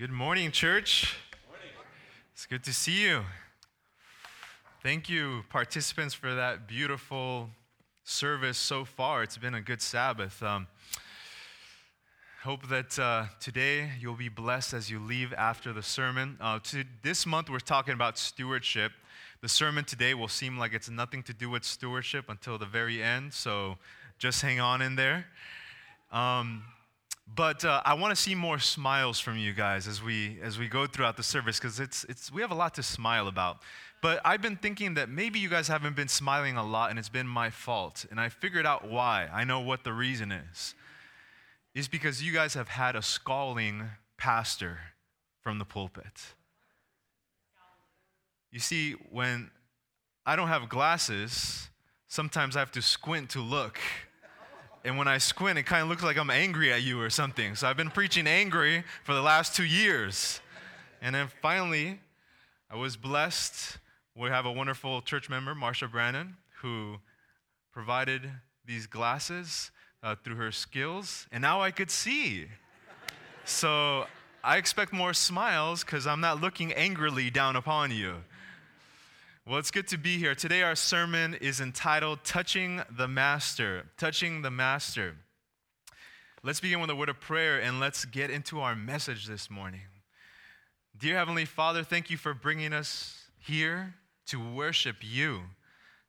Good morning, church. It's good to see you. Thank you, participants, for that beautiful service so far. It's been a good Sabbath. Um, hope that uh, today you'll be blessed as you leave after the sermon. Uh, to, this month, we're talking about stewardship. The sermon today will seem like it's nothing to do with stewardship until the very end, so just hang on in there. Um, but uh, I want to see more smiles from you guys as we as we go throughout the service because it's it's we have a lot to smile about. But I've been thinking that maybe you guys haven't been smiling a lot and it's been my fault. And I figured out why. I know what the reason is. Is because you guys have had a scalding pastor from the pulpit. You see, when I don't have glasses, sometimes I have to squint to look and when I squint, it kind of looks like I'm angry at you or something. So I've been preaching angry for the last two years. And then finally, I was blessed. We have a wonderful church member, Marsha Brannon, who provided these glasses uh, through her skills, and now I could see. so I expect more smiles because I'm not looking angrily down upon you. Well, it's good to be here. Today, our sermon is entitled Touching the Master. Touching the Master. Let's begin with a word of prayer and let's get into our message this morning. Dear Heavenly Father, thank you for bringing us here to worship you.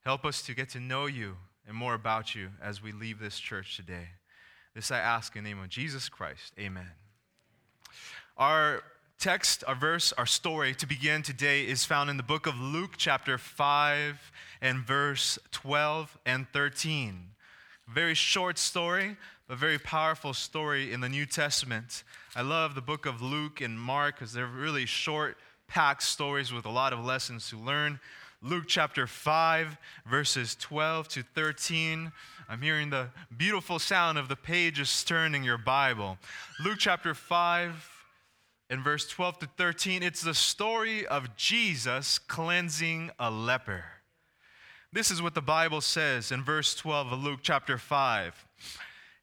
Help us to get to know you and more about you as we leave this church today. This I ask in the name of Jesus Christ. Amen. Our text, our verse, our story to begin today is found in the book of Luke, chapter 5, and verse 12 and 13. Very short story, but very powerful story in the New Testament. I love the book of Luke and Mark because they're really short, packed stories with a lot of lessons to learn. Luke chapter 5, verses 12 to 13. I'm hearing the beautiful sound of the pages turning your Bible. Luke chapter 5, in verse 12 to 13, it's the story of Jesus cleansing a leper. This is what the Bible says in verse 12 of Luke chapter 5.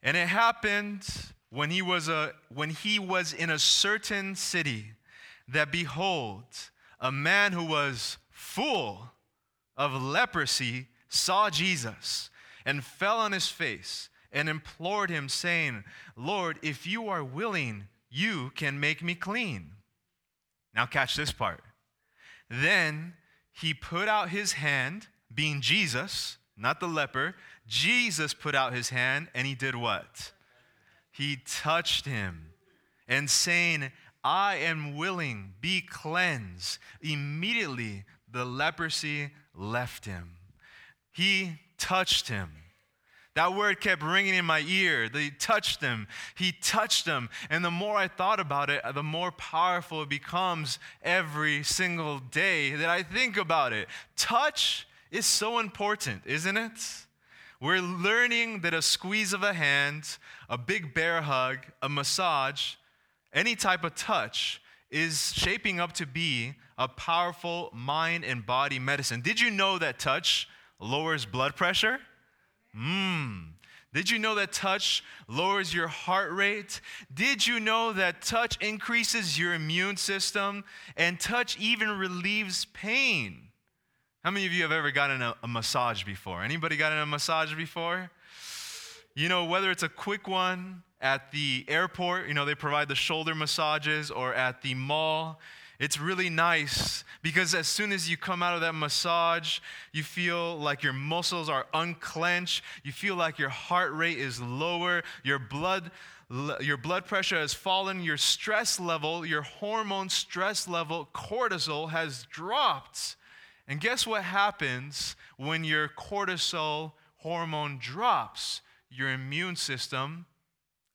And it happened when he was, a, when he was in a certain city that behold, a man who was full of leprosy saw Jesus and fell on his face and implored him, saying, Lord, if you are willing, you can make me clean. Now, catch this part. Then he put out his hand, being Jesus, not the leper. Jesus put out his hand and he did what? He touched him and saying, I am willing, be cleansed. Immediately the leprosy left him. He touched him. That word kept ringing in my ear. He touched them. He touched them. And the more I thought about it, the more powerful it becomes every single day that I think about it. Touch is so important, isn't it? We're learning that a squeeze of a hand, a big bear hug, a massage, any type of touch is shaping up to be a powerful mind and body medicine. Did you know that touch lowers blood pressure? Mmm. Did you know that touch lowers your heart rate? Did you know that touch increases your immune system? And touch even relieves pain. How many of you have ever gotten a, a massage before? Anybody gotten a massage before? You know, whether it's a quick one at the airport, you know, they provide the shoulder massages, or at the mall, it's really nice because as soon as you come out of that massage, you feel like your muscles are unclenched. You feel like your heart rate is lower. Your blood, your blood pressure has fallen. Your stress level, your hormone stress level, cortisol, has dropped. And guess what happens when your cortisol hormone drops? Your immune system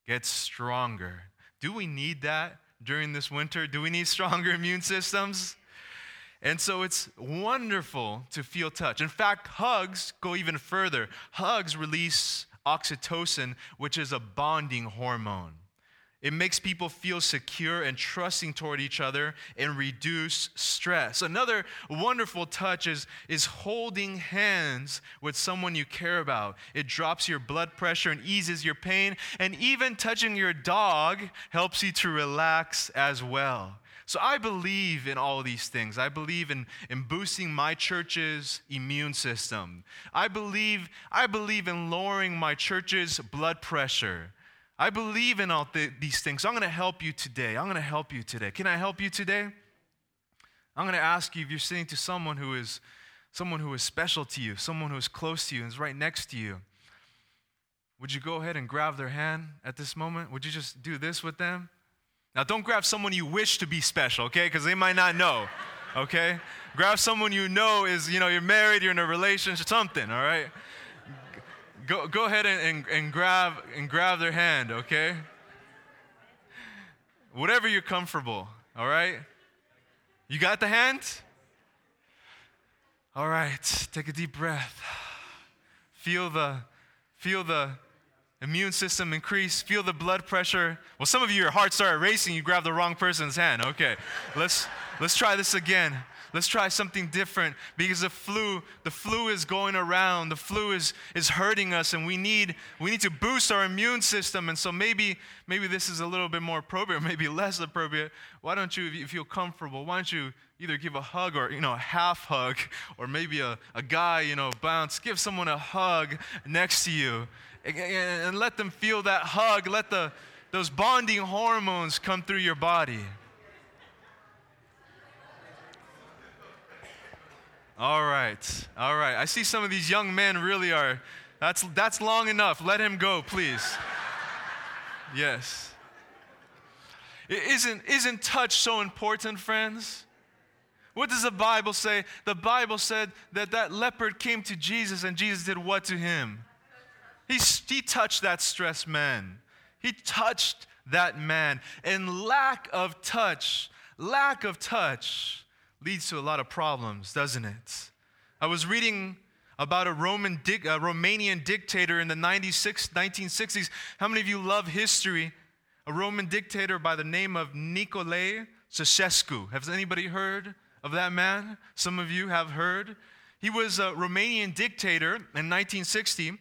gets stronger. Do we need that? During this winter? Do we need stronger immune systems? And so it's wonderful to feel touch. In fact, hugs go even further. Hugs release oxytocin, which is a bonding hormone. It makes people feel secure and trusting toward each other and reduce stress. Another wonderful touch is, is holding hands with someone you care about. It drops your blood pressure and eases your pain, and even touching your dog helps you to relax as well. So I believe in all these things. I believe in, in boosting my church's immune system. I believe, I believe in lowering my church's blood pressure. I believe in all th- these things. I'm going to help you today. I'm going to help you today. Can I help you today? I'm going to ask you if you're sitting to someone who is someone who is special to you, someone who is close to you and is right next to you. Would you go ahead and grab their hand at this moment? Would you just do this with them? Now, don't grab someone you wish to be special, okay? Because they might not know, okay? grab someone you know is, you know, you're married, you're in a relationship, something, all right? Go, go ahead and, and, and, grab, and grab their hand, okay? Whatever you're comfortable, all right? You got the hand? All right, take a deep breath. Feel the, feel the, immune system increase, feel the blood pressure. Well, some of you, your heart started racing, you grabbed the wrong person's hand. Okay, let's, let's try this again. Let's try something different because the flu, the flu is going around. The flu is, is hurting us and we need, we need to boost our immune system. And so maybe, maybe this is a little bit more appropriate, maybe less appropriate. Why don't you, if you feel comfortable, why don't you either give a hug or, you know, a half hug or maybe a, a guy, you know, bounce. Give someone a hug next to you and let them feel that hug. Let the, those bonding hormones come through your body. All right, all right. I see some of these young men really are. That's, that's long enough. Let him go, please. yes. Isn't, isn't touch so important, friends? What does the Bible say? The Bible said that that leopard came to Jesus and Jesus did what to him? He, he touched that stressed man. He touched that man. And lack of touch, lack of touch leads to a lot of problems, doesn't it? I was reading about a Roman a Romanian dictator in the 96, 1960s. How many of you love history? A Roman dictator by the name of Nicolae Ceausescu. Has anybody heard of that man? Some of you have heard. He was a Romanian dictator in 1960,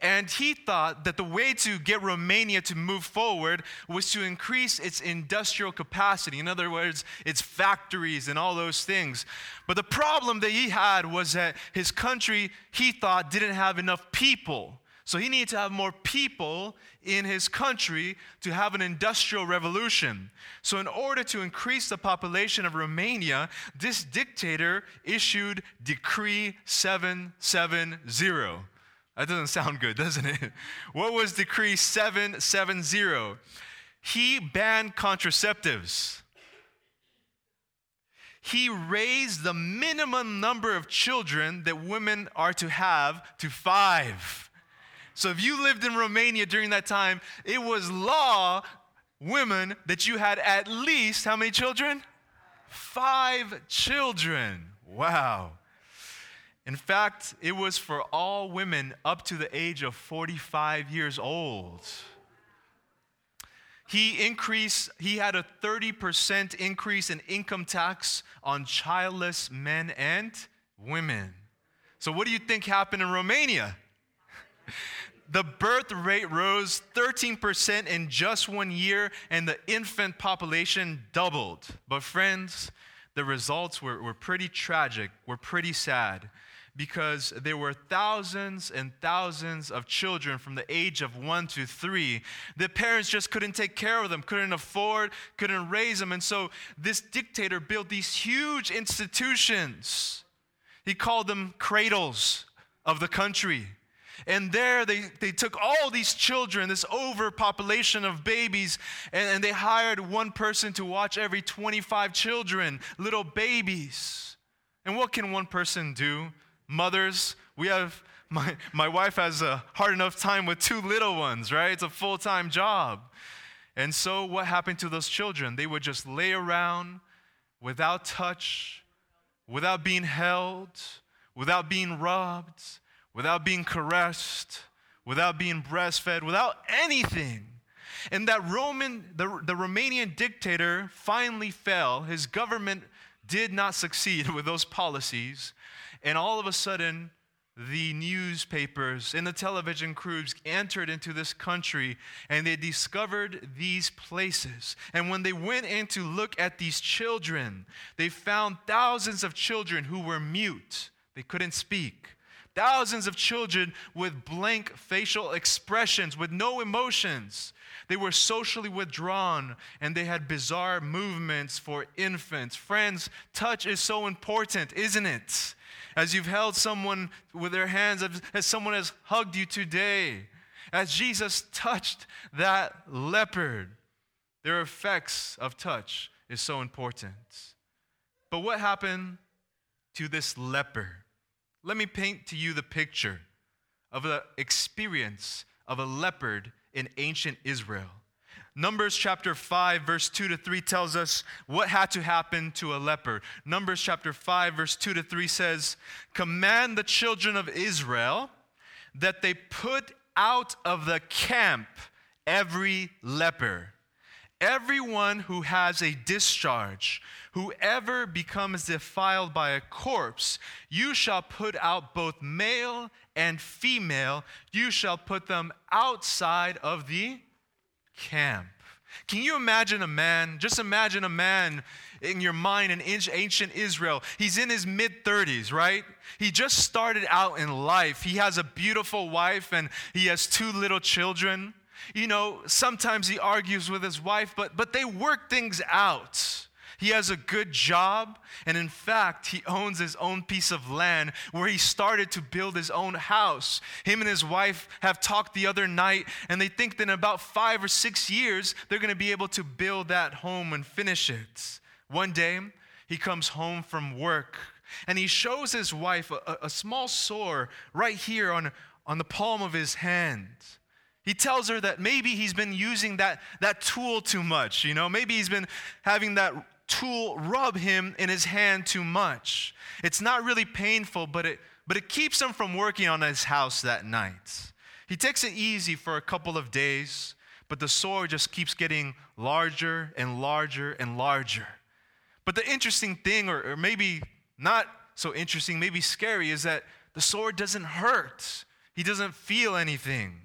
and he thought that the way to get Romania to move forward was to increase its industrial capacity. In other words, its factories and all those things. But the problem that he had was that his country, he thought, didn't have enough people. So he needed to have more people in his country to have an industrial revolution. So, in order to increase the population of Romania, this dictator issued Decree 770. That doesn't sound good, doesn't it? What was Decree 770? He banned contraceptives. He raised the minimum number of children that women are to have to five. So if you lived in Romania during that time, it was law, women, that you had at least how many children? Five children. Wow. In fact, it was for all women up to the age of 45 years old. He increased, he had a 30% increase in income tax on childless men and women. So, what do you think happened in Romania? the birth rate rose 13% in just one year, and the infant population doubled. But, friends, the results were, were pretty tragic, were pretty sad, because there were thousands and thousands of children from the age of one to three. The parents just couldn't take care of them, couldn't afford, couldn't raise them. And so, this dictator built these huge institutions. He called them cradles of the country. And there they, they took all these children, this overpopulation of babies, and, and they hired one person to watch every 25 children, little babies. And what can one person do? Mothers, we have, my, my wife has a hard enough time with two little ones, right? It's a full time job. And so what happened to those children? They would just lay around without touch, without being held, without being rubbed without being caressed, without being breastfed, without anything. And that Roman, the, the Romanian dictator finally fell. His government did not succeed with those policies. And all of a sudden, the newspapers and the television crews entered into this country and they discovered these places. And when they went in to look at these children, they found thousands of children who were mute, they couldn't speak. Thousands of children with blank facial expressions, with no emotions. They were socially withdrawn and they had bizarre movements for infants. Friends, touch is so important, isn't it? As you've held someone with their hands, as someone has hugged you today, as Jesus touched that leopard, their effects of touch is so important. But what happened to this leper? Let me paint to you the picture of the experience of a leopard in ancient Israel. Numbers chapter 5, verse 2 to 3 tells us what had to happen to a leper. Numbers chapter 5, verse 2 to 3 says, Command the children of Israel that they put out of the camp every leper. Everyone who has a discharge, whoever becomes defiled by a corpse, you shall put out both male and female, you shall put them outside of the camp. Can you imagine a man? Just imagine a man in your mind in ancient Israel. He's in his mid 30s, right? He just started out in life. He has a beautiful wife and he has two little children. You know, sometimes he argues with his wife, but, but they work things out. He has a good job, and in fact, he owns his own piece of land where he started to build his own house. Him and his wife have talked the other night, and they think that in about five or six years, they're going to be able to build that home and finish it. One day, he comes home from work, and he shows his wife a, a small sore right here on, on the palm of his hand. He tells her that maybe he's been using that, that tool too much, you know, maybe he's been having that tool rub him in his hand too much. It's not really painful, but it, but it keeps him from working on his house that night. He takes it easy for a couple of days, but the sore just keeps getting larger and larger and larger. But the interesting thing, or, or maybe not so interesting, maybe scary, is that the sore doesn't hurt. He doesn't feel anything.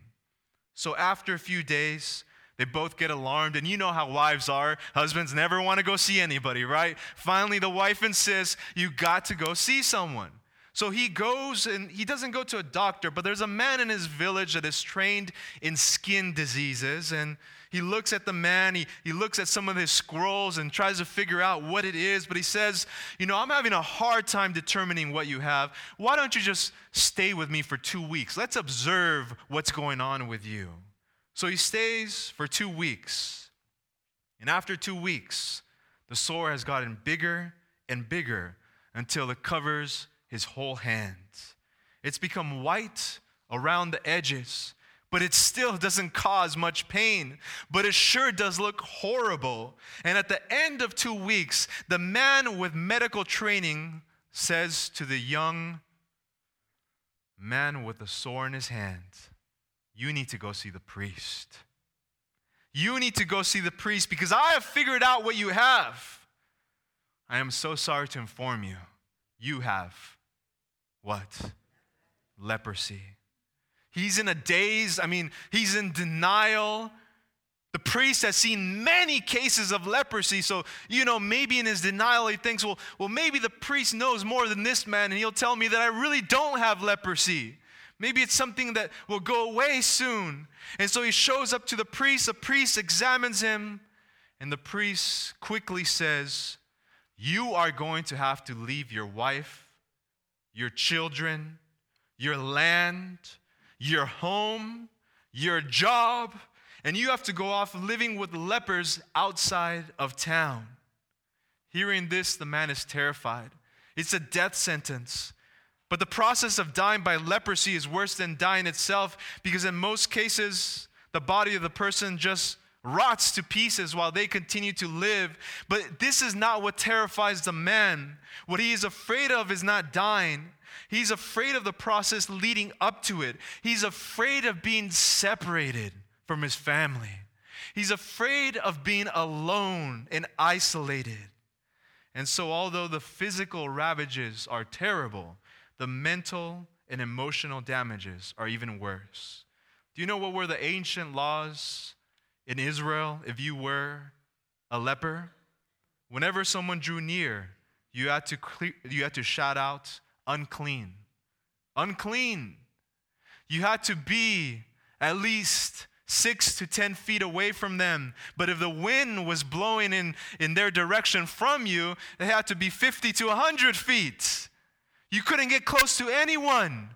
So after a few days, they both get alarmed, and you know how wives are. Husbands never want to go see anybody, right? Finally, the wife insists, You got to go see someone. So he goes and he doesn't go to a doctor, but there's a man in his village that is trained in skin diseases. And he looks at the man, he, he looks at some of his scrolls and tries to figure out what it is. But he says, You know, I'm having a hard time determining what you have. Why don't you just stay with me for two weeks? Let's observe what's going on with you. So he stays for two weeks. And after two weeks, the sore has gotten bigger and bigger until it covers his whole hand. It's become white around the edges, but it still doesn't cause much pain. But it sure does look horrible. And at the end of two weeks, the man with medical training says to the young man with the sore in his hand, you need to go see the priest. You need to go see the priest because I have figured out what you have. I am so sorry to inform you. You have what? Leprosy. He's in a daze. I mean, he's in denial. The priest has seen many cases of leprosy, so, you know, maybe in his denial he thinks, well, well, maybe the priest knows more than this man, and he'll tell me that I really don't have leprosy. Maybe it's something that will go away soon. And so he shows up to the priest. The priest examines him, and the priest quickly says, You are going to have to leave your wife, your children, your land, your home, your job, and you have to go off living with lepers outside of town. Hearing this, the man is terrified. It's a death sentence. But the process of dying by leprosy is worse than dying itself because, in most cases, the body of the person just rots to pieces while they continue to live. But this is not what terrifies the man. What he is afraid of is not dying. He's afraid of the process leading up to it. He's afraid of being separated from his family. He's afraid of being alone and isolated. And so, although the physical ravages are terrible, the mental and emotional damages are even worse. Do you know what were the ancient laws in Israel if you were a leper? Whenever someone drew near, you had to, clear, you had to shout out, unclean. Unclean. You had to be at least six to 10 feet away from them. But if the wind was blowing in, in their direction from you, they had to be 50 to 100 feet. You couldn't get close to anyone.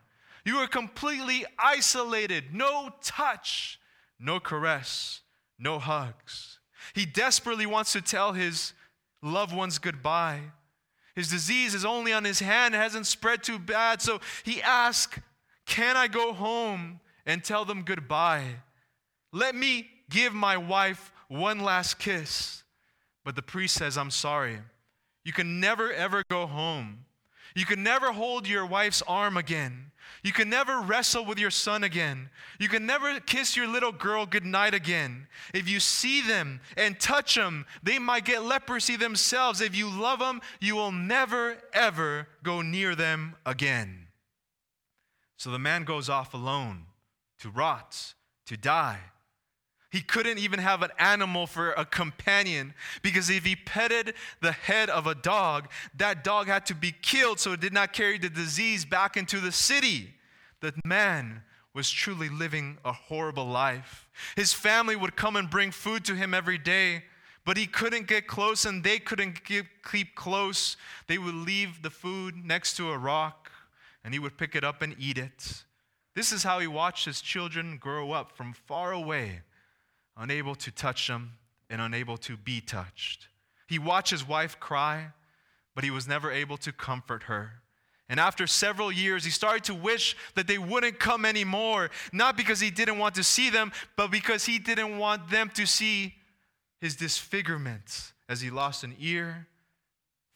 You were completely isolated. No touch, no caress, no hugs. He desperately wants to tell his loved ones goodbye. His disease is only on his hand, it hasn't spread too bad. So he asks, Can I go home and tell them goodbye? Let me give my wife one last kiss. But the priest says, I'm sorry. You can never, ever go home. You can never hold your wife's arm again. You can never wrestle with your son again. You can never kiss your little girl goodnight again. If you see them and touch them, they might get leprosy themselves. If you love them, you will never, ever go near them again. So the man goes off alone to rot, to die. He couldn't even have an animal for a companion because if he petted the head of a dog, that dog had to be killed so it did not carry the disease back into the city. The man was truly living a horrible life. His family would come and bring food to him every day, but he couldn't get close and they couldn't keep close. They would leave the food next to a rock and he would pick it up and eat it. This is how he watched his children grow up from far away unable to touch them and unable to be touched. He watched his wife cry, but he was never able to comfort her. And after several years, he started to wish that they wouldn't come anymore, not because he didn't want to see them, but because he didn't want them to see his disfigurement as he lost an ear,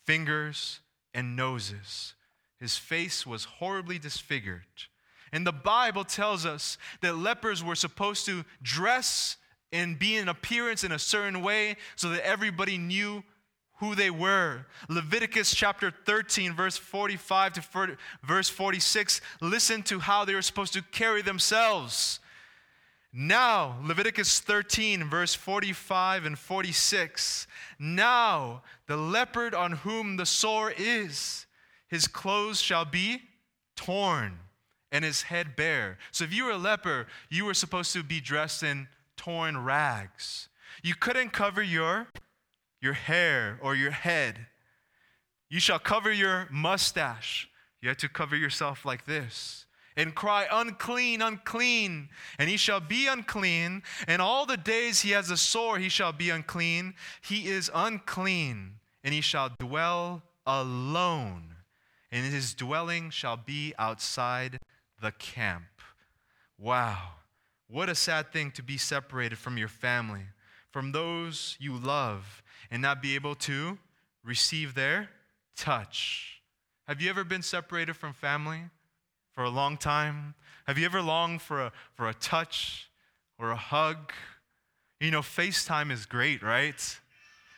fingers, and noses. His face was horribly disfigured. And the Bible tells us that lepers were supposed to dress and be in appearance in a certain way so that everybody knew who they were. Leviticus chapter 13, verse 45 to verse 46, listen to how they were supposed to carry themselves. Now, Leviticus 13, verse 45 and 46. Now, the leopard on whom the sore is, his clothes shall be torn and his head bare. So, if you were a leper, you were supposed to be dressed in torn rags. You couldn't cover your, your hair or your head. You shall cover your mustache. You had to cover yourself like this and cry, Unclean, unclean. And he shall be unclean. And all the days he has a sore, he shall be unclean. He is unclean, and he shall dwell alone. And his dwelling shall be outside the camp. Wow. What a sad thing to be separated from your family, from those you love, and not be able to receive their touch. Have you ever been separated from family for a long time? Have you ever longed for a, for a touch or a hug? You know, FaceTime is great, right?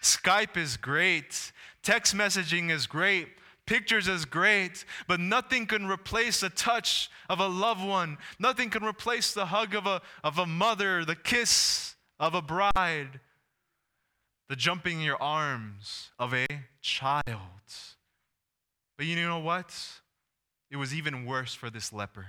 Skype is great. Text messaging is great. Pictures is great, but nothing can replace the touch of a loved one. Nothing can replace the hug of a, of a mother, the kiss of a bride, the jumping in your arms of a child. But you know what? It was even worse for this leper.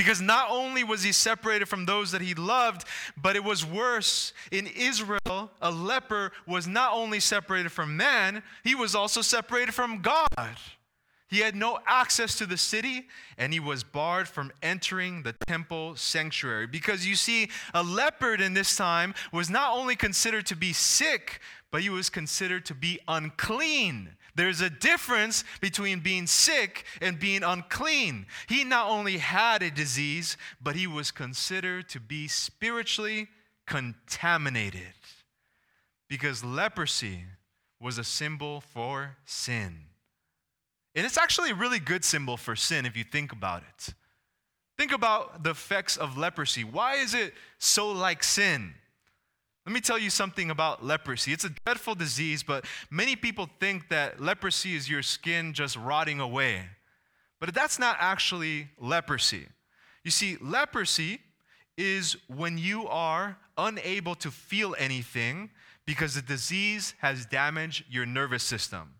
Because not only was he separated from those that he loved, but it was worse. In Israel, a leper was not only separated from man, he was also separated from God. He had no access to the city, and he was barred from entering the temple sanctuary. Because you see, a leopard in this time was not only considered to be sick, but he was considered to be unclean. There's a difference between being sick and being unclean. He not only had a disease, but he was considered to be spiritually contaminated because leprosy was a symbol for sin. And it's actually a really good symbol for sin if you think about it. Think about the effects of leprosy. Why is it so like sin? Let me tell you something about leprosy. It's a dreadful disease, but many people think that leprosy is your skin just rotting away. But that's not actually leprosy. You see, leprosy is when you are unable to feel anything because the disease has damaged your nervous system.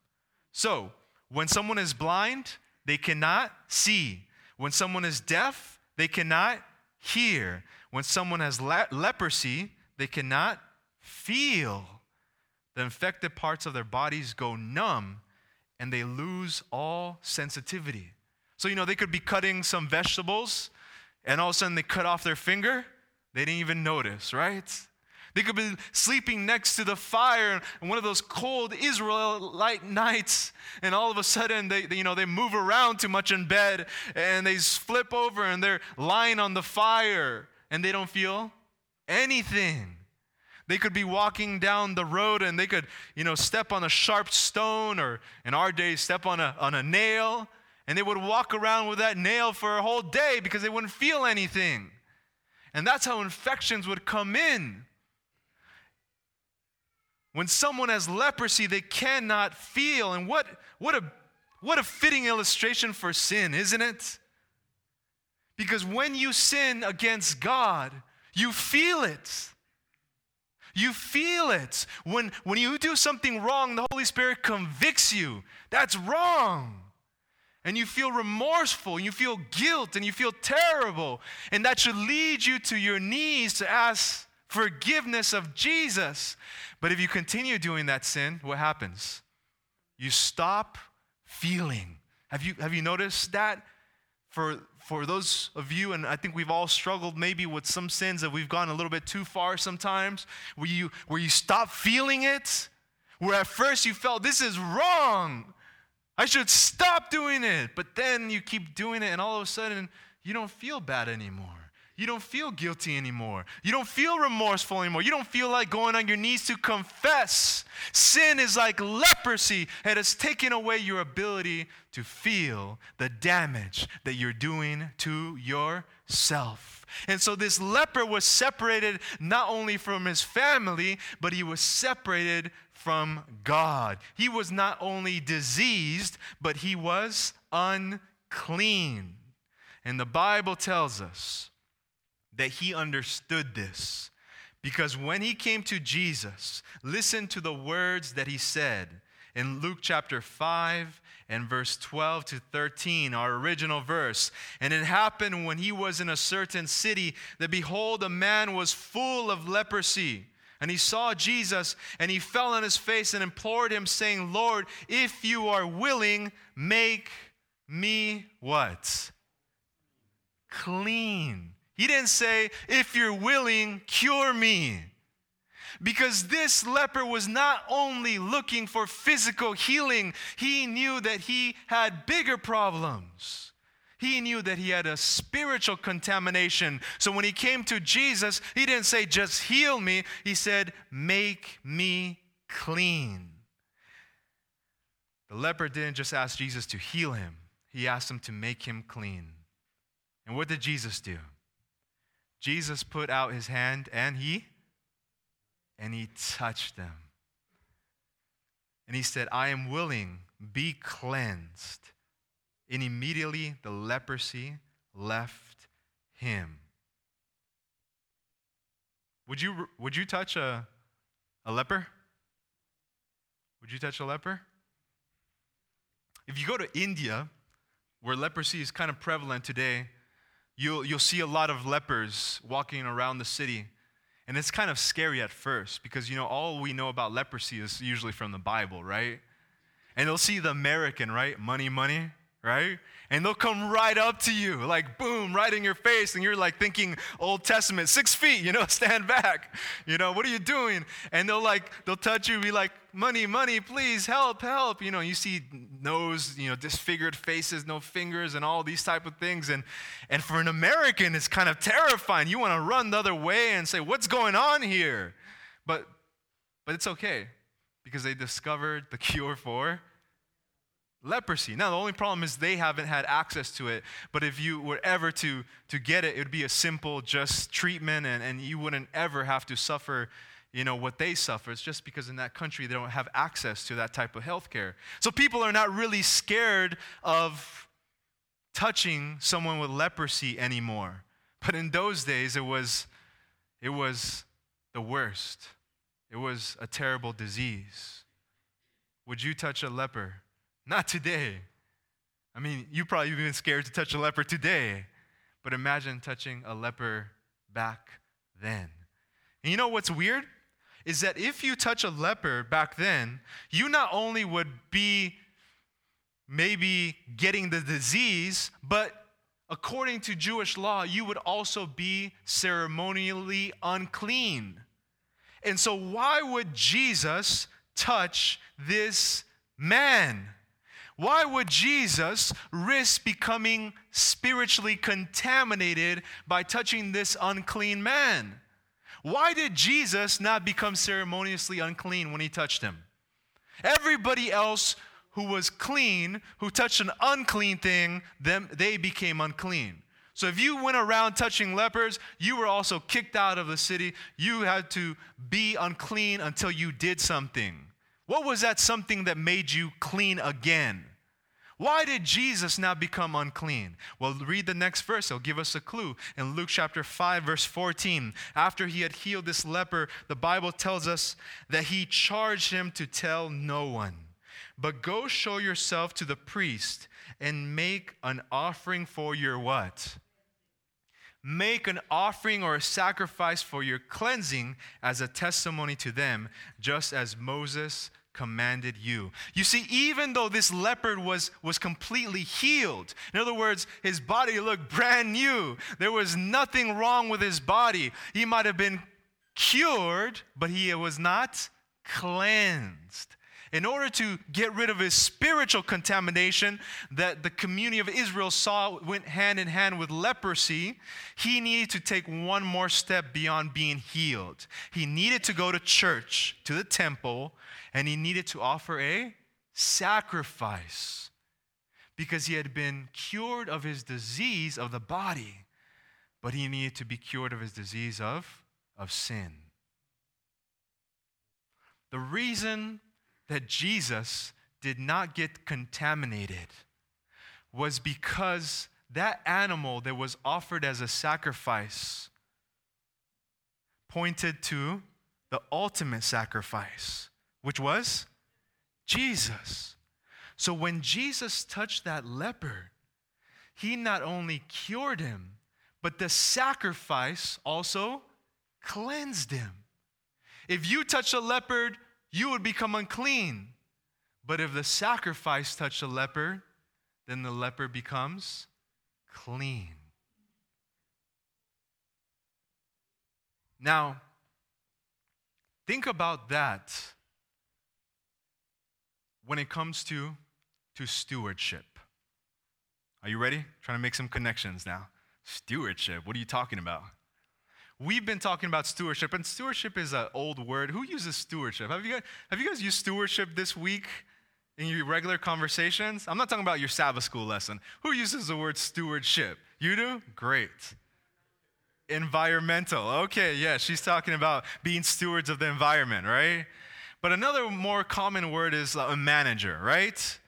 So, when someone is blind, they cannot see. When someone is deaf, they cannot hear. When someone has le- leprosy, they cannot feel. The infected parts of their bodies go numb and they lose all sensitivity. So, you know, they could be cutting some vegetables and all of a sudden they cut off their finger. They didn't even notice, right? They could be sleeping next to the fire on one of those cold Israelite nights, and all of a sudden they, they, you know, they move around too much in bed and they flip over and they're lying on the fire and they don't feel anything. They could be walking down the road and they could, you know, step on a sharp stone or in our days, step on a, on a nail, and they would walk around with that nail for a whole day because they wouldn't feel anything. And that's how infections would come in. When someone has leprosy, they cannot feel. And what, what, a, what a fitting illustration for sin, isn't it? Because when you sin against God, you feel it. You feel it. When, when you do something wrong, the Holy Spirit convicts you. That's wrong. And you feel remorseful, you feel guilt, and you feel terrible. And that should lead you to your knees to ask forgiveness of Jesus. But if you continue doing that sin, what happens? You stop feeling. Have you, have you noticed that? For, for those of you, and I think we've all struggled maybe with some sins that we've gone a little bit too far sometimes, where you, where you stop feeling it, where at first you felt this is wrong. I should stop doing it. But then you keep doing it, and all of a sudden, you don't feel bad anymore. You don't feel guilty anymore. You don't feel remorseful anymore. You don't feel like going on your knees to confess. Sin is like leprosy, it has taken away your ability to feel the damage that you're doing to yourself. And so this leper was separated not only from his family, but he was separated from God. He was not only diseased, but he was unclean. And the Bible tells us that he understood this. Because when he came to Jesus, listen to the words that he said in Luke chapter 5 and verse 12 to 13, our original verse. And it happened when he was in a certain city that behold, a man was full of leprosy. And he saw Jesus and he fell on his face and implored him, saying, Lord, if you are willing, make me what? Clean. He didn't say, if you're willing, cure me. Because this leper was not only looking for physical healing, he knew that he had bigger problems. He knew that he had a spiritual contamination. So when he came to Jesus, he didn't say, just heal me. He said, make me clean. The leper didn't just ask Jesus to heal him, he asked him to make him clean. And what did Jesus do? Jesus put out his hand and he and he touched them. And he said, "I am willing, be cleansed." And immediately the leprosy left him. Would you would you touch a a leper? Would you touch a leper? If you go to India, where leprosy is kind of prevalent today, you'll, you'll see a lot of lepers walking around the city. And it's kind of scary at first because, you know, all we know about leprosy is usually from the Bible, right? And you'll see the American, right? Money, money right? And they'll come right up to you, like boom, right in your face, and you're like thinking Old Testament, six feet, you know, stand back, you know, what are you doing? And they'll like, they'll touch you, be like, money, money, please, help, help. You know, you see nose, you know, disfigured faces, no fingers, and all these type of things. And and for an American, it's kind of terrifying. You want to run the other way and say, what's going on here? But but it's okay because they discovered the cure for leprosy. Now, the only problem is they haven't had access to it. But if you were ever to, to get it, it would be a simple, just treatment, and, and you wouldn't ever have to suffer you know what they suffer. It's just because in that country they don't have access to that type of health care so people are not really scared of touching someone with leprosy anymore. But in those days it was it was the worst. It was a terrible disease. Would you touch a leper not today i mean you probably even scared to touch a leper today but imagine touching a leper back then and you know what's weird is that if you touch a leper back then, you not only would be maybe getting the disease, but according to Jewish law, you would also be ceremonially unclean. And so, why would Jesus touch this man? Why would Jesus risk becoming spiritually contaminated by touching this unclean man? Why did Jesus not become ceremoniously unclean when he touched him? Everybody else who was clean, who touched an unclean thing, them, they became unclean. So if you went around touching lepers, you were also kicked out of the city. You had to be unclean until you did something. What was that something that made you clean again? Why did Jesus now become unclean? Well, read the next verse. It'll give us a clue. In Luke chapter 5, verse 14, after he had healed this leper, the Bible tells us that he charged him to tell no one, but go show yourself to the priest and make an offering for your what? Make an offering or a sacrifice for your cleansing as a testimony to them, just as Moses commanded you. You see, even though this leopard was, was completely healed, in other words, his body looked brand new, there was nothing wrong with his body. He might have been cured, but he was not cleansed. In order to get rid of his spiritual contamination that the community of Israel saw went hand in hand with leprosy, he needed to take one more step beyond being healed. He needed to go to church, to the temple, and he needed to offer a sacrifice because he had been cured of his disease of the body, but he needed to be cured of his disease of, of sin. The reason that Jesus did not get contaminated was because that animal that was offered as a sacrifice pointed to the ultimate sacrifice which was Jesus. So when Jesus touched that leper, he not only cured him, but the sacrifice also cleansed him. If you touch a leopard, you would become unclean. But if the sacrifice touched a leper, then the leper becomes clean. Now, think about that when it comes to, to stewardship. Are you ready? Trying to make some connections now. Stewardship, what are you talking about? We've been talking about stewardship, and stewardship is an old word. Who uses stewardship? Have you, guys, have you guys used stewardship this week in your regular conversations? I'm not talking about your Sabbath school lesson. Who uses the word stewardship? You do? Great. Environmental. Okay, yeah, she's talking about being stewards of the environment, right? But another more common word is a manager, right?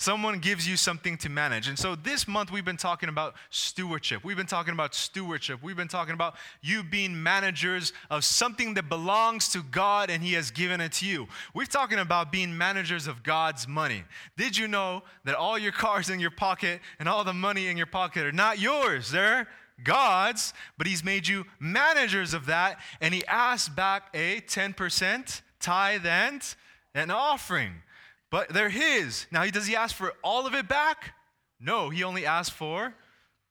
Someone gives you something to manage. And so this month we've been talking about stewardship. We've been talking about stewardship. We've been talking about you being managers of something that belongs to God and He has given it to you. We're talking about being managers of God's money. Did you know that all your cars in your pocket and all the money in your pocket are not yours? They're God's, but He's made you managers of that and He asks back a 10% tithe and an offering. But they're his. Now, does he ask for all of it back? No, he only asks for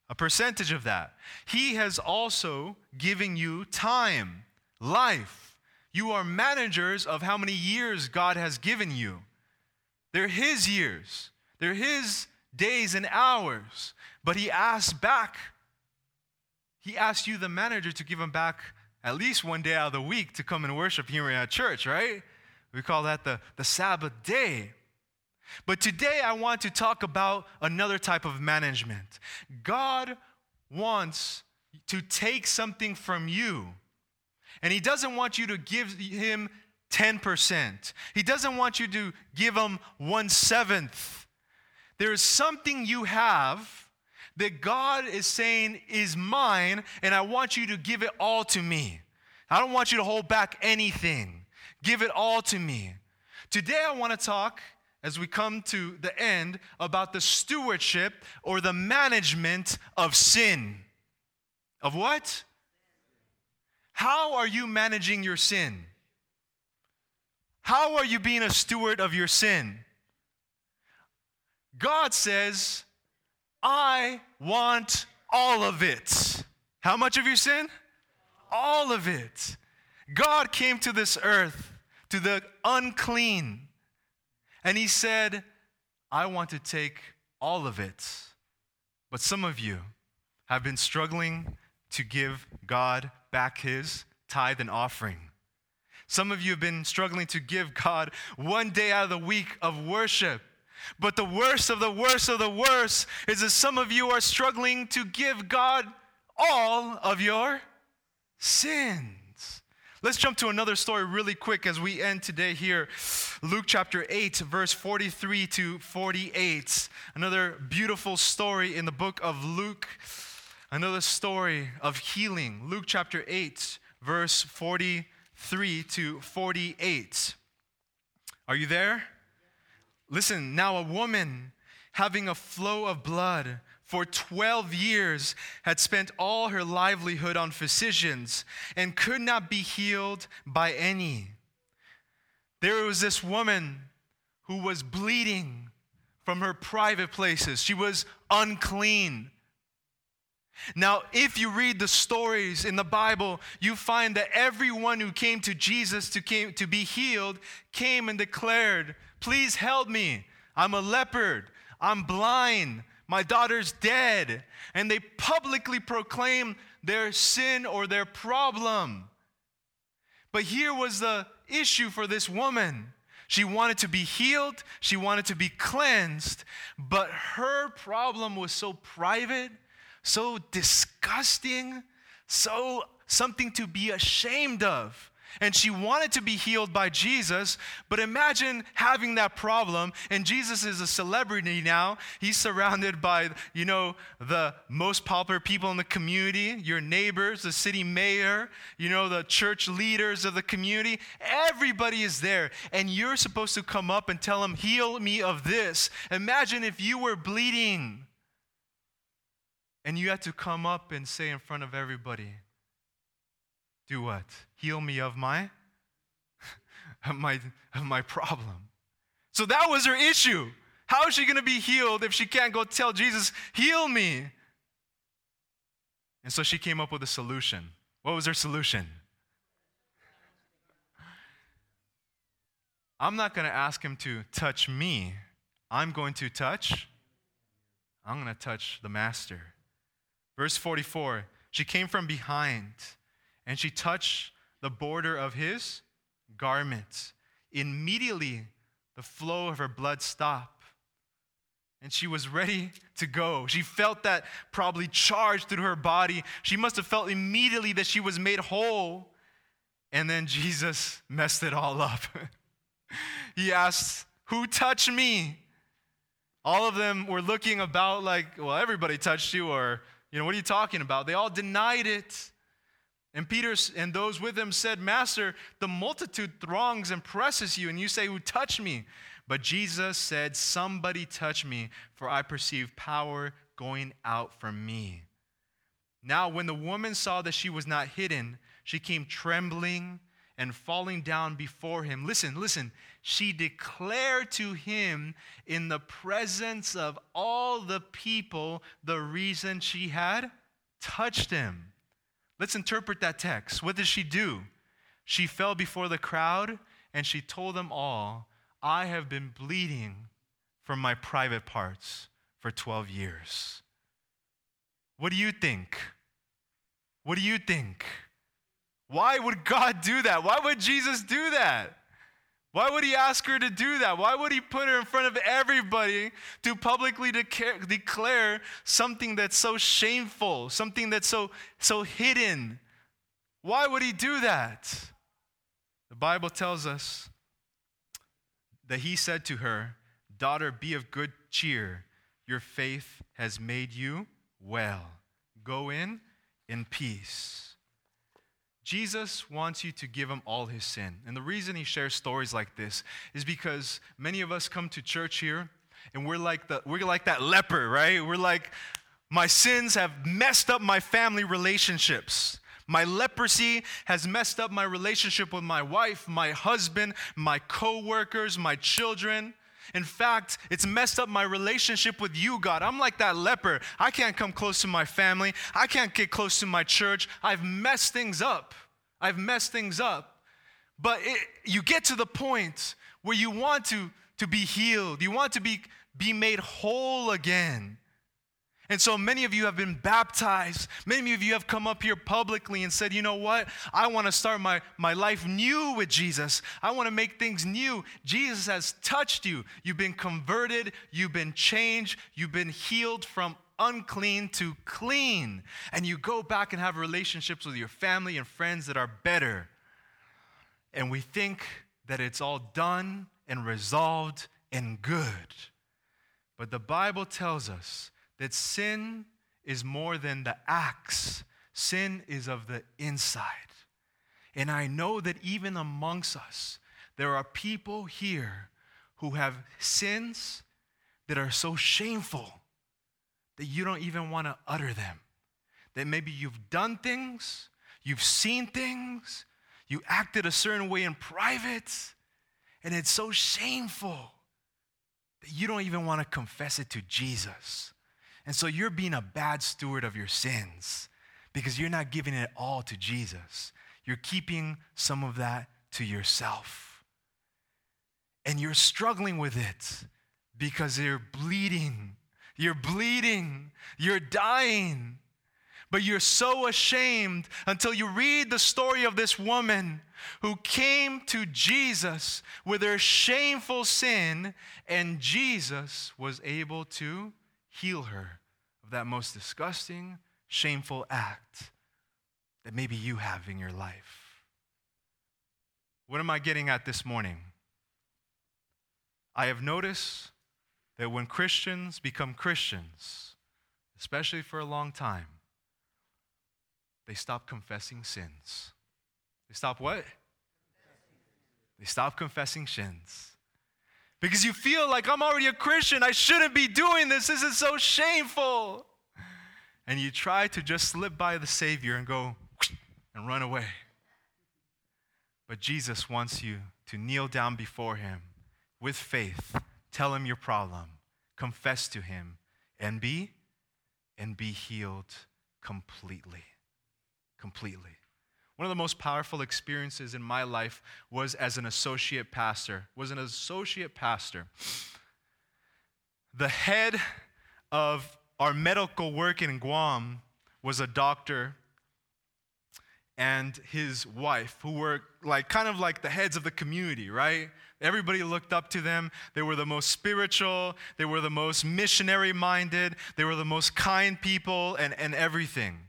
a percentage of that. He has also given you time, life. You are managers of how many years God has given you. They're his years, they're his days and hours. But he asks back. He asks you, the manager, to give him back at least one day out of the week to come and worship here at church, right? We call that the, the Sabbath day. But today I want to talk about another type of management. God wants to take something from you And He doesn't want you to give Him 10%. He doesn't want you to give Him one seventh. There is something you have that God is saying is mine, and I want you to give it all to me. I don't want you to hold back anything. Give it all to me. Today, I want to talk, as we come to the end, about the stewardship or the management of sin. Of what? How are you managing your sin? How are you being a steward of your sin? God says, I want all of it. How much of your sin? All of it. God came to this earth, to the unclean, and He said, I want to take all of it. But some of you have been struggling to give God back His tithe and offering. Some of you have been struggling to give God one day out of the week of worship. But the worst of the worst of the worst is that some of you are struggling to give God all of your sins. Let's jump to another story really quick as we end today here. Luke chapter 8, verse 43 to 48. Another beautiful story in the book of Luke. Another story of healing. Luke chapter 8, verse 43 to 48. Are you there? Listen, now a woman having a flow of blood for 12 years had spent all her livelihood on physicians and could not be healed by any. There was this woman who was bleeding from her private places, she was unclean. Now, if you read the stories in the Bible, you find that everyone who came to Jesus to, came, to be healed came and declared, Please help me. I'm a leopard. I'm blind. My daughter's dead. And they publicly proclaim their sin or their problem. But here was the issue for this woman. She wanted to be healed, she wanted to be cleansed, but her problem was so private, so disgusting, so something to be ashamed of and she wanted to be healed by Jesus. But imagine having that problem, and Jesus is a celebrity now. He's surrounded by, you know, the most popular people in the community, your neighbors, the city mayor, you know, the church leaders of the community. Everybody is there, and you're supposed to come up and tell them, Heal me of this. Imagine if you were bleeding. And you had to come up and say in front of everybody, do what? Heal me of my of my of my problem. So that was her issue. How is she going to be healed if she can't go tell Jesus, "Heal me"? And so she came up with a solution. What was her solution? I'm not going to ask him to touch me. I'm going to touch I'm going to touch the master. Verse 44, she came from behind and she touched the border of his garment. Immediately, the flow of her blood stopped. And she was ready to go. She felt that probably charged through her body. She must have felt immediately that she was made whole. And then Jesus messed it all up. he asked, Who touched me? All of them were looking about like, Well, everybody touched you, or, you know, what are you talking about? They all denied it. And Peter and those with him said, Master, the multitude throngs and presses you, and you say, Who touched me? But Jesus said, Somebody touched me, for I perceive power going out from me. Now, when the woman saw that she was not hidden, she came trembling and falling down before him. Listen, listen. She declared to him in the presence of all the people the reason she had touched him. Let's interpret that text. What did she do? She fell before the crowd and she told them all, I have been bleeding from my private parts for 12 years. What do you think? What do you think? Why would God do that? Why would Jesus do that? Why would he ask her to do that? Why would he put her in front of everybody to publicly declare something that's so shameful, something that's so, so hidden? Why would he do that? The Bible tells us that he said to her, Daughter, be of good cheer. Your faith has made you well. Go in in peace. Jesus wants you to give him all his sin. And the reason he shares stories like this is because many of us come to church here and we're like the we're like that leper, right? We're like my sins have messed up my family relationships. My leprosy has messed up my relationship with my wife, my husband, my coworkers, my children. In fact, it's messed up my relationship with you, God. I'm like that leper. I can't come close to my family. I can't get close to my church. I've messed things up. I've messed things up. But it, you get to the point where you want to, to be healed, you want to be, be made whole again. And so many of you have been baptized. Many of you have come up here publicly and said, you know what? I want to start my, my life new with Jesus. I want to make things new. Jesus has touched you. You've been converted. You've been changed. You've been healed from unclean to clean. And you go back and have relationships with your family and friends that are better. And we think that it's all done and resolved and good. But the Bible tells us that sin is more than the acts, sin is of the inside. And I know that even amongst us, there are people here who have sins that are so shameful that you don't even want to utter them. That maybe you've done things, you've seen things, you acted a certain way in private, and it's so shameful that you don't even want to confess it to Jesus. And so you're being a bad steward of your sins because you're not giving it all to Jesus. You're keeping some of that to yourself. And you're struggling with it because you're bleeding. You're bleeding. You're dying. But you're so ashamed until you read the story of this woman who came to Jesus with her shameful sin, and Jesus was able to heal her of that most disgusting, shameful act that maybe you have in your life. What am I getting at this morning? I have noticed that when Christians become Christians, especially for a long time, they stop confessing sins. They stop what? They stop confessing sins because you feel like I'm already a Christian. I shouldn't be doing this. This is so shameful. And you try to just slip by the Savior and go and run away. But Jesus wants you to kneel down before Him with faith, tell Him your problem, confess to Him, and be and be healed completely. Completely. One of the most powerful experiences in my life was as an associate pastor. Was an associate pastor. The head of our medical work in Guam was a doctor and his wife, who were like kind of like the heads of the community, right? Everybody looked up to them. They were the most spiritual, they were the most missionary minded, they were the most kind people, and, and everything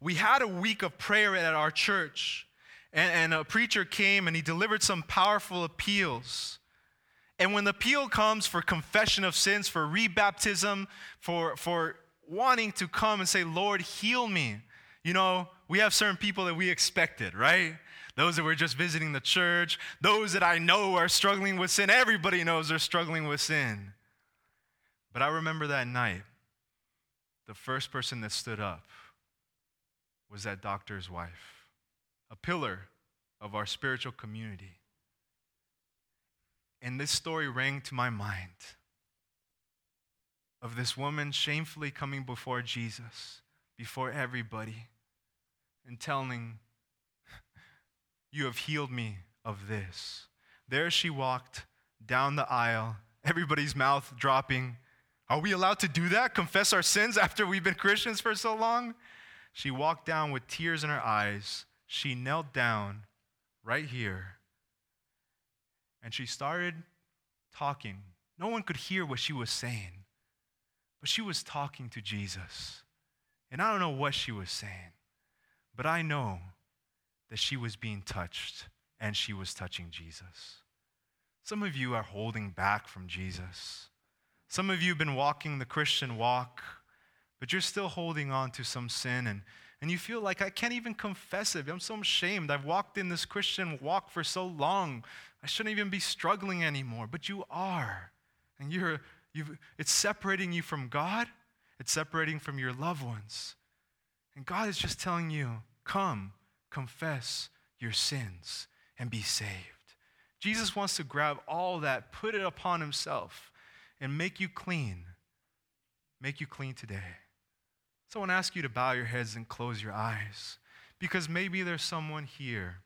we had a week of prayer at our church, and, and a preacher came and he delivered some powerful appeals. And when the appeal comes for confession of sins, for rebaptism, for, for wanting to come and say, Lord, heal me, you know, we have certain people that we expected, right? Those that were just visiting the church, those that I know are struggling with sin. Everybody knows they're struggling with sin. But I remember that night, the first person that stood up was that doctor's wife, a pillar of our spiritual community. And this story rang to my mind of this woman shamefully coming before Jesus, before everybody, and telling, You have healed me of this. There she walked down the aisle, everybody's mouth dropping. Are we allowed to do that? Confess our sins after we've been Christians for so long? She walked down with tears in her eyes. She knelt down right here. And she started talking. No one could hear what she was saying, but she was talking to Jesus. And I don't know what she was saying, but I know that she was being touched and she was touching Jesus. Some of you are holding back from Jesus. Some of you have been walking the Christian walk, but you're still holding on to some sin and, and you feel like I can't even confess it. I'm so ashamed. I've walked in this Christian walk for so long. I shouldn't even be struggling anymore. But you are. And you're, you've, it's separating you from God, it's separating from your loved ones. And God is just telling you, come, confess your sins, and be saved. Jesus wants to grab all that, put it upon himself, and make you clean. Make you clean today. So I want to ask you to bow your heads and close your eyes because maybe there's someone here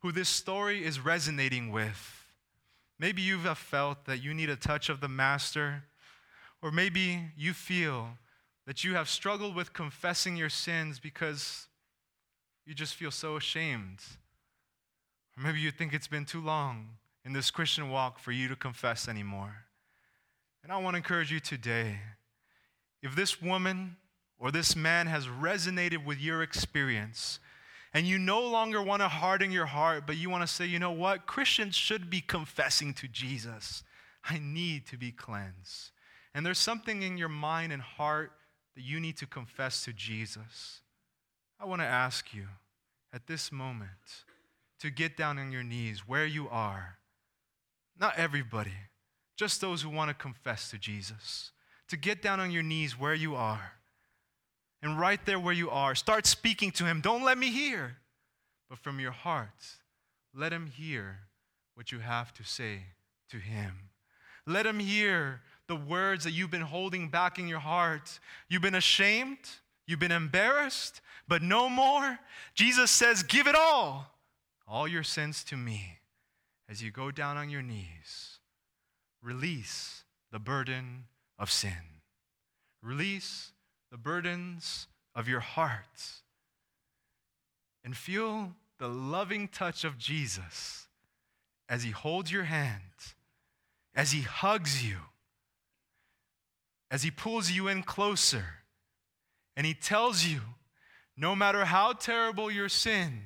who this story is resonating with. Maybe you have felt that you need a touch of the Master, or maybe you feel that you have struggled with confessing your sins because you just feel so ashamed. Or maybe you think it's been too long in this Christian walk for you to confess anymore. And I want to encourage you today if this woman or this man has resonated with your experience, and you no longer want to harden your heart, but you want to say, you know what? Christians should be confessing to Jesus. I need to be cleansed. And there's something in your mind and heart that you need to confess to Jesus. I want to ask you at this moment to get down on your knees where you are. Not everybody, just those who want to confess to Jesus. To get down on your knees where you are. And right there where you are, start speaking to Him. Don't let me hear, but from your heart, let Him hear what you have to say to Him. Let Him hear the words that you've been holding back in your heart. You've been ashamed, you've been embarrassed, but no more. Jesus says, Give it all, all your sins to me. As you go down on your knees, release the burden of sin. Release the burdens of your heart and feel the loving touch of Jesus as he holds your hand, as he hugs you, as he pulls you in closer, and he tells you no matter how terrible your sin,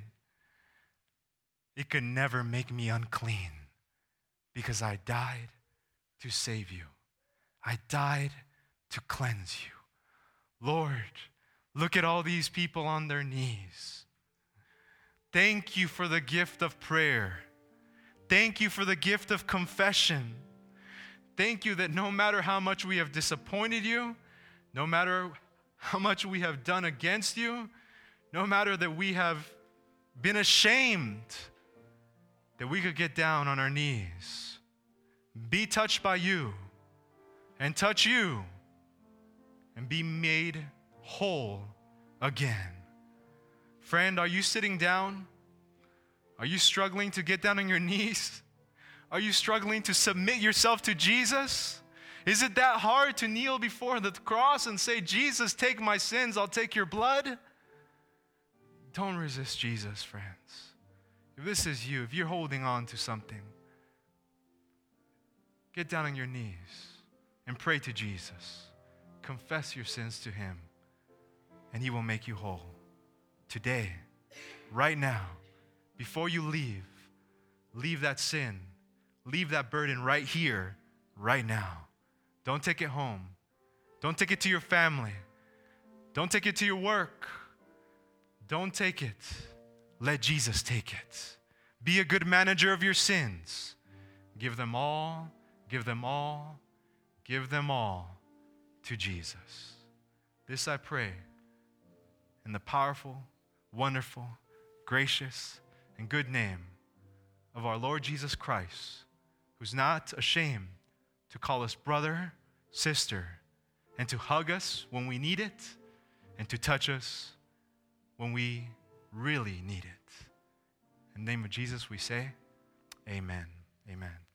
it could never make me unclean because I died to save you. I died to cleanse you. Lord, look at all these people on their knees. Thank you for the gift of prayer. Thank you for the gift of confession. Thank you that no matter how much we have disappointed you, no matter how much we have done against you, no matter that we have been ashamed, that we could get down on our knees, be touched by you, and touch you and be made whole again. Friend, are you sitting down? Are you struggling to get down on your knees? Are you struggling to submit yourself to Jesus? Is it that hard to kneel before the cross and say, Jesus, take my sins, I'll take your blood? Don't resist Jesus, friends. If this is you, if you're holding on to something, get down on your knees and pray to Jesus confess your sins to Him, and He will make you whole. Today, right now, before you leave, leave that sin, leave that burden right here, right now. Don't take it home. Don't take it to your family. Don't take it to your work. Don't take it. Let Jesus take it. Be a good manager of your sins. Give them all, give them all, give them all to Jesus. This I pray in the powerful, wonderful, gracious, and good name of our Lord Jesus Christ, who's not ashamed to call us brother, sister, and to hug us when we need it, and to touch us when we really need it. In the name of Jesus, we say, Amen. Amen.